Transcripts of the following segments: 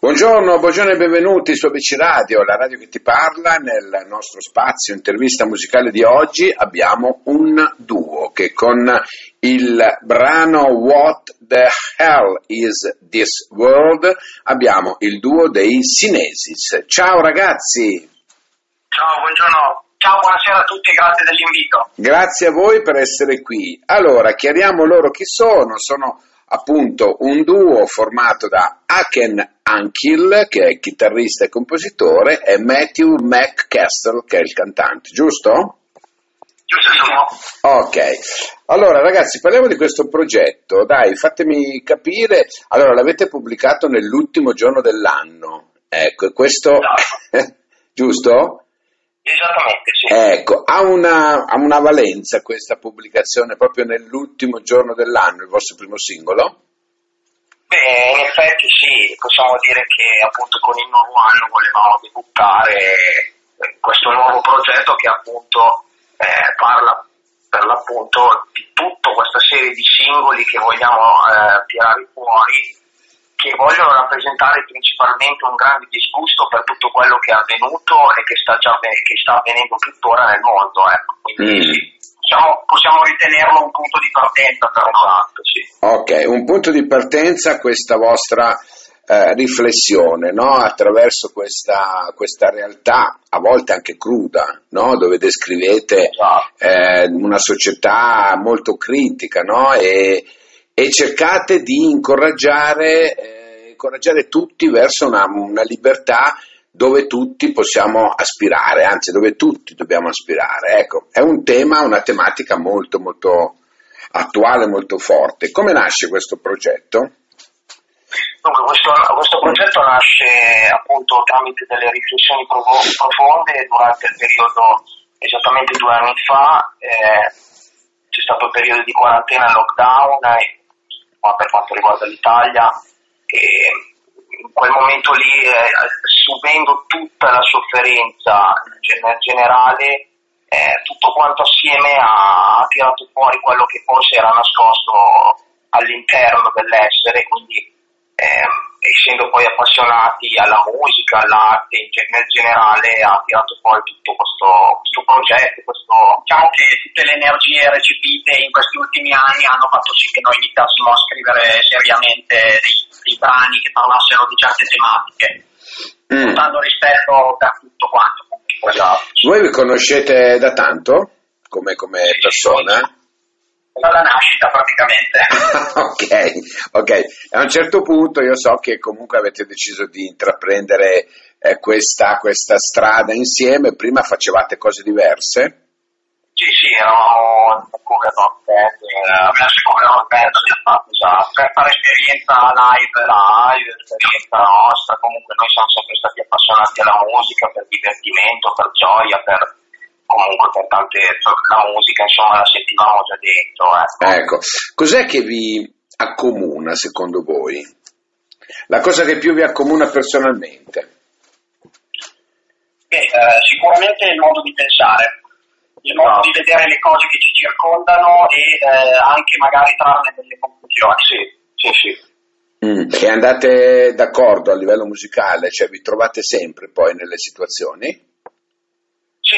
Buongiorno, buongiorno e benvenuti su ABC Radio, la radio che ti parla. Nel nostro spazio intervista musicale di oggi abbiamo un duo che con il brano What the Hell is This World abbiamo il duo dei Sinesis. Ciao ragazzi! Ciao, buongiorno. Ciao, buonasera a tutti, grazie dell'invito. Grazie a voi per essere qui. Allora, chiariamo loro chi sono. Sono appunto un duo formato da Aken Ankill, che è chitarrista e compositore, e Matthew McCastle, che è il cantante, giusto? Giustissimo. Ok, allora ragazzi parliamo di questo progetto, dai fatemi capire, allora l'avete pubblicato nell'ultimo giorno dell'anno, ecco, questo, giusto? Esattamente, sì. Ecco, ha una, ha una valenza questa pubblicazione proprio nell'ultimo giorno dell'anno, il vostro primo singolo? Beh, in effetti sì, possiamo dire che appunto con il nuovo anno volevamo debuttare eh, questo nuovo progetto che appunto eh, parla per l'appunto di tutta questa serie di singoli che vogliamo eh, tirare fuori che vogliono rappresentare principalmente un grande disgusto per tutto quello che è avvenuto e che sta, già, che sta avvenendo tuttora nel mondo. Ecco. Quindi Mm. sì, possiamo, possiamo ritenerlo un punto di partenza per esatto, sì. Ok, un punto di partenza questa vostra eh, riflessione no? attraverso questa, questa realtà, a volte anche cruda, no? dove descrivete Esatto. eh, una società molto critica no? e, e cercate di incoraggiare, eh, incoraggiare tutti verso una, una libertà dove tutti possiamo aspirare, anzi dove tutti dobbiamo aspirare. Ecco, è un tema, una tematica molto molto attuale, molto forte. Come nasce questo progetto? Dunque, questo, questo progetto nasce appunto tramite delle riflessioni profonde durante il periodo, esattamente due anni fa, eh, c'è stato il periodo di quarantena e lockdown, eh, ma per quanto riguarda l'Italia, e in quel momento lì, eh, subendo tutta la sofferenza gen- generale, eh, tutto quanto assieme ha, ha tirato fuori quello che forse era nascosto all'interno dell'essere, quindi ehm, essendo poi appassionati alla musica, all'arte in generale, ha tirato fuori tutto questo, questo progetto. Questo... Diciamo che tutte le energie recepite in questi ultimi anni hanno fatto sì che noi iniziassimo a scrivere seriamente dei, dei brani che parlassero di certe tematiche, Mm. dando rispetto per tutto quanto. Esatto. Voi vi conoscete da tanto come, come persona? Dalla nascita praticamente. ok, ok. A un certo punto io so che comunque avete deciso di intraprendere eh, questa, questa strada insieme, prima facevate cose diverse. Sì, sì, eravamo rock band, eh, abbiamo band, fatto esatto, per fare esperienza live, live, esperienza nostra, comunque noi siamo sempre stati appassionati alla musica, per divertimento, per gioia, per comunque per tante, la musica, insomma la sentivamo già dentro, ecco. Ecco, cos'è che vi accomuna secondo voi? La cosa che più vi accomuna personalmente? Beh, eh, sicuramente il modo di pensare, il modo di vedere le cose che ci circondano e eh, anche magari trarne delle conclusioni. Sì, sì, sì. Mm. E andate d'accordo a livello musicale, cioè vi trovate sempre poi nelle situazioni?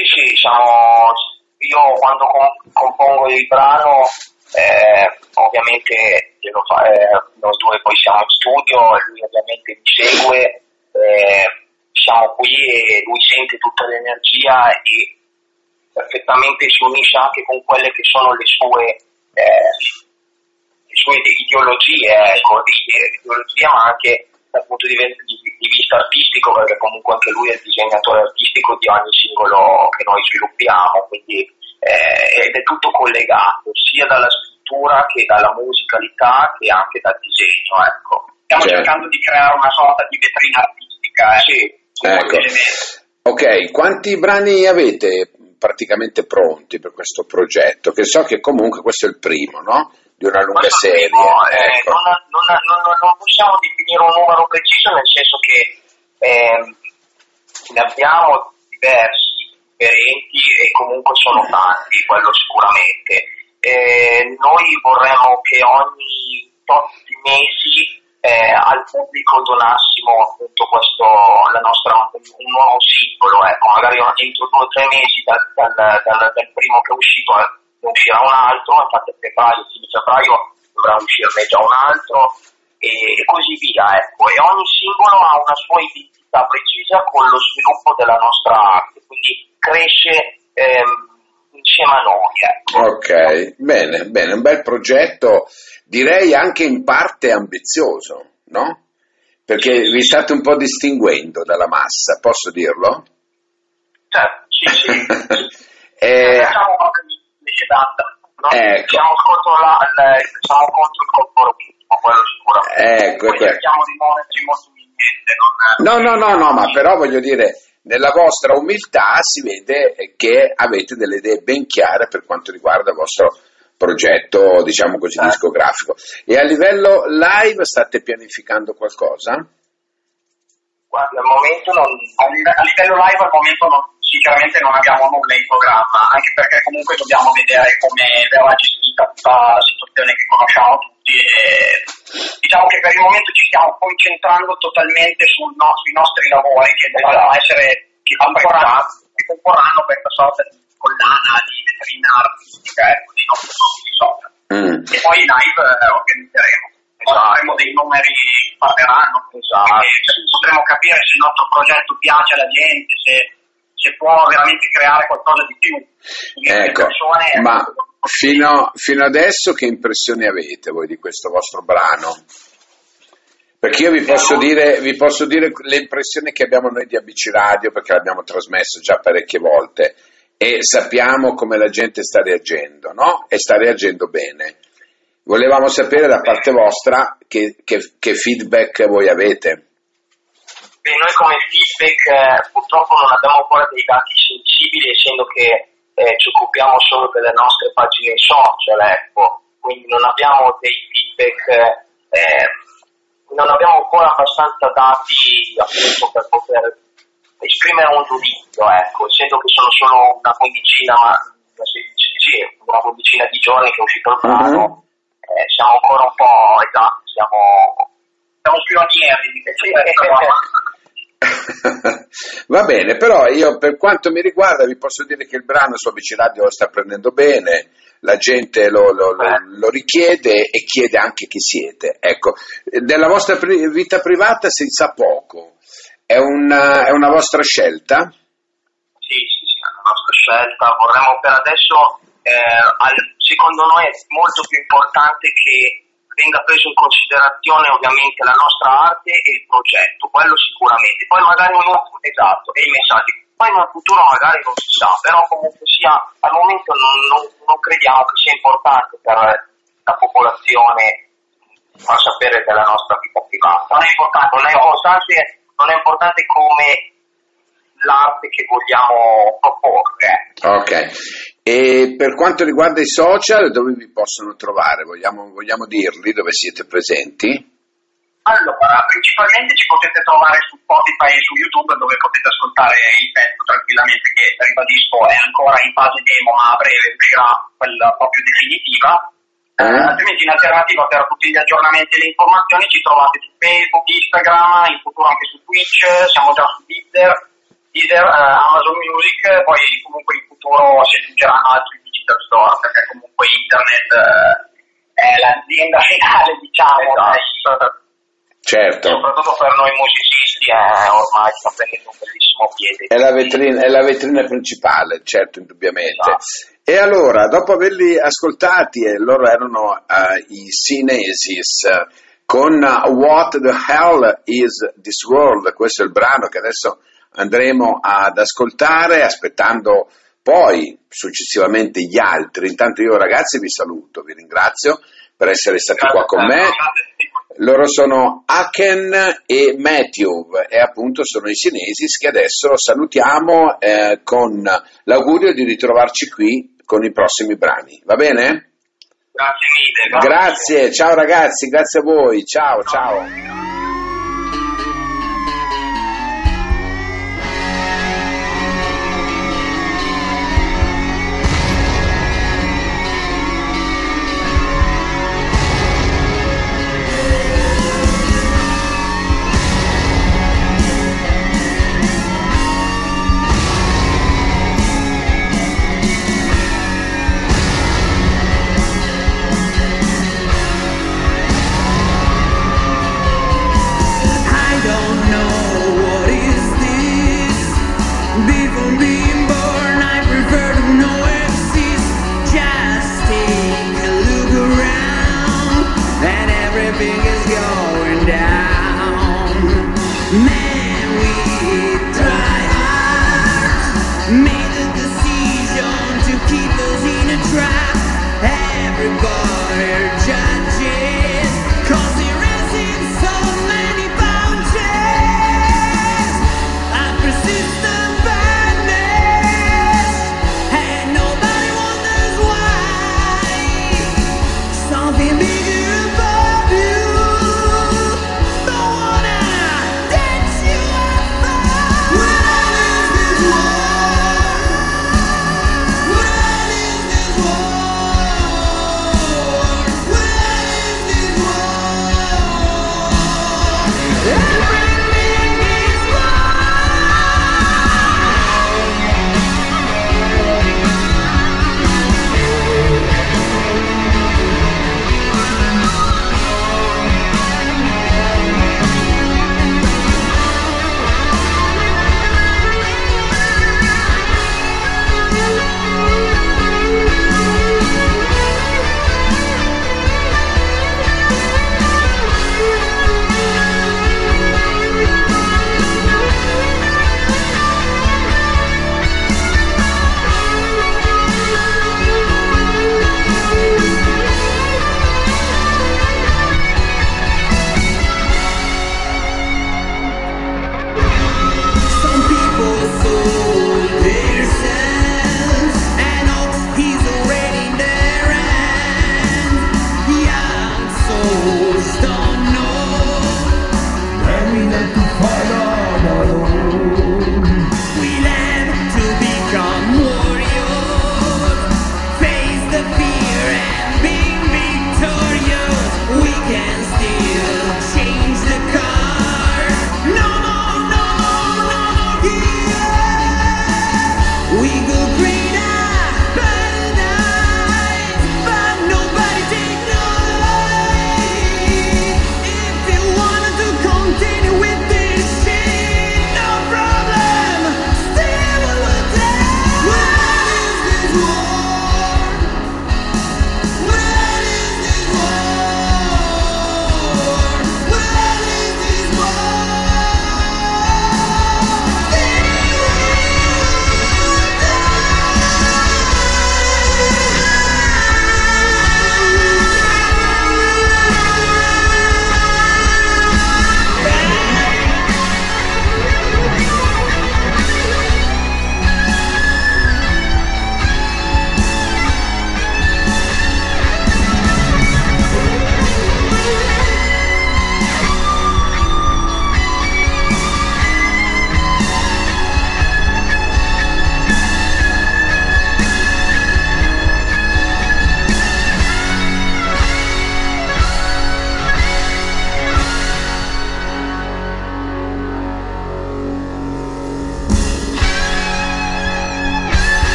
Sì, sì, siamo, io quando com- compongo il brano, eh, ovviamente devo fare, noi due poi siamo in studio, lui ovviamente mi segue, eh, siamo qui e lui sente tutta l'energia e perfettamente si unisce anche con quelle che sono le sue, eh, le sue ideologie, ecco, di ideologia, ma anche dal punto di, vista artistico, perché comunque anche lui è il disegnatore artistico di ogni singolo che noi sviluppiamo, quindi eh, ed è tutto collegato, sia dalla scrittura che dalla musicalità che anche dal disegno, ecco. Stiamo Certo. cercando di creare una sorta di vetrina artistica, eh. sì, Ecco. Ok, quanti brani avete praticamente pronti per questo progetto? Che so che comunque questo è il primo, no? Di una lunga Questo serie. primo, eh, ecco. non, non- non- non possiamo definire un numero preciso nel senso che ehm, ne abbiamo diversi, differenti e comunque sono tanti, quello sicuramente. Eh, noi vorremmo che ogni tot mesi eh, al pubblico donassimo appunto questo, la nostra, un nuovo singolo, ecco, magari entro due o tre mesi dal, dal, dal, dal primo che è uscito eh, ne uscirà un altro, infatti a febbraio, fine febbraio dovrà uscirne già un altro e, così via, ecco, e ogni singolo ha una sua identità precisa con lo sviluppo della nostra arte, quindi cresce ehm, insieme a noi. Ecco. Ok, bene, bene, un bel progetto, direi anche in parte ambizioso, no? Perché vi state un po' distinguendo dalla massa, posso dirlo? Certo, sì, sì. eh, Facciamo proprio invece data, no? Ecco. Siamo contro, la, la- siamo contro il corporativismo, quello sicuramente. Ecco, Poi ecco. cerchiamo di muoverci molto umilmente. No, Non, no, no, no, ma però voglio dire, nella vostra umiltà si vede che avete delle idee ben chiare per quanto riguarda il vostro progetto, diciamo così, Certo. discografico. E a livello live state pianificando qualcosa? Guarda, al momento non, a livello live al momento non, sinceramente non abbiamo nulla in programma, anche perché comunque dobbiamo vedere come verrà gestita tutta la situazione che conosciamo tutti. E diciamo che per il momento ci stiamo concentrando totalmente sul no- sui nostri lavori che dovranno essere che comporranno, che comporranno questa sorta di collana di vetrina artistica ecco, dei nostri prodotti social. Mm. E poi in live eh, organizzeremo. Esatto. Avremo dei numeri che parleranno, Esatto, potremo capire se il nostro progetto piace alla gente, se, se può veramente creare qualcosa di più. Ecco, persone, ma ecco, fino, fino adesso che impressioni avete voi di questo vostro brano? Perché io vi posso, dire, vi posso dire le impressioni che abbiamo noi di ABC Radio, perché l'abbiamo trasmesso già parecchie volte e sappiamo come la gente sta reagendo, no? E sta reagendo bene. Volevamo sapere da parte vostra che, che- che feedback voi avete. Beh, noi come feedback eh, purtroppo non abbiamo ancora dei dati sensibili, essendo che eh, ci occupiamo solo delle nostre pagine social, ecco. quindi non abbiamo dei feedback, eh, non abbiamo ancora abbastanza dati appunto per poter esprimere un giudizio, ecco, essendo che sono solo una quindicina, ma sì, una quindicina di giorni che è uscito il brano, Mhm. eh, siamo ancora un po' esatto, siamo, siamo pionieri di questa Va bene, però io per quanto mi riguarda vi posso dire che il brano su ABC Radio lo sta prendendo bene, la gente lo, lo- lo- lo richiede e chiede anche chi siete. Ecco, della vostra pri- vita privata si sa poco, è una, è una vostra scelta? Sì, sì, sì, è la nostra scelta. Vorremmo per adesso, eh, al- secondo noi è molto più importante che venga preso in considerazione ovviamente la nostra arte e il progetto, quello sicuramente. Poi magari un esatto, e i messaggi. Poi un futuro magari non si sa, però comunque sia, al momento non, non- non crediamo che sia importante per la popolazione far sapere della nostra vita privata. Non è importante, non è importante, non è importante come l'arte che vogliamo proporre. Ok, e per quanto riguarda i social, dove vi possono trovare? Vogliamo, vogliamo dirli dove siete presenti? Allora, principalmente ci potete trovare su Spotify e su YouTube dove potete ascoltare il pezzo tranquillamente che ribadisco è ancora in fase demo ma a breve uscirà quella proprio definitiva. Eh, Eh? altrimenti in alternativa per tutti gli aggiornamenti e le informazioni ci trovate su Facebook, Instagram, in futuro anche su Twitch, siamo già su Deezer, Deezer eh, Amazon Music, poi comunque in futuro si aggiungeranno altri digital store perché comunque internet eh, è l'azienda finale diciamo dai- Certo. soprattutto per noi musicisti eh, ormai sta prendendo un bellissimo piede. È la vetrina, è la vetrina principale, certo, indubbiamente. Esatto. E allora, dopo averli ascoltati, e loro erano eh, i Synesis eh, con eh, What the Hell is This World, questo è il brano che adesso andremo ad ascoltare, aspettando poi successivamente gli altri. Intanto io ragazzi vi saluto, vi ringrazio per essere stati qua con me. Loro sono Aken e Matthew e appunto sono i Sinesis che adesso salutiamo eh, con l'augurio di ritrovarci qui con i prossimi brani. Va bene? Grazie mille. Grazie, ciao ragazzi, grazie a voi, ciao ciao.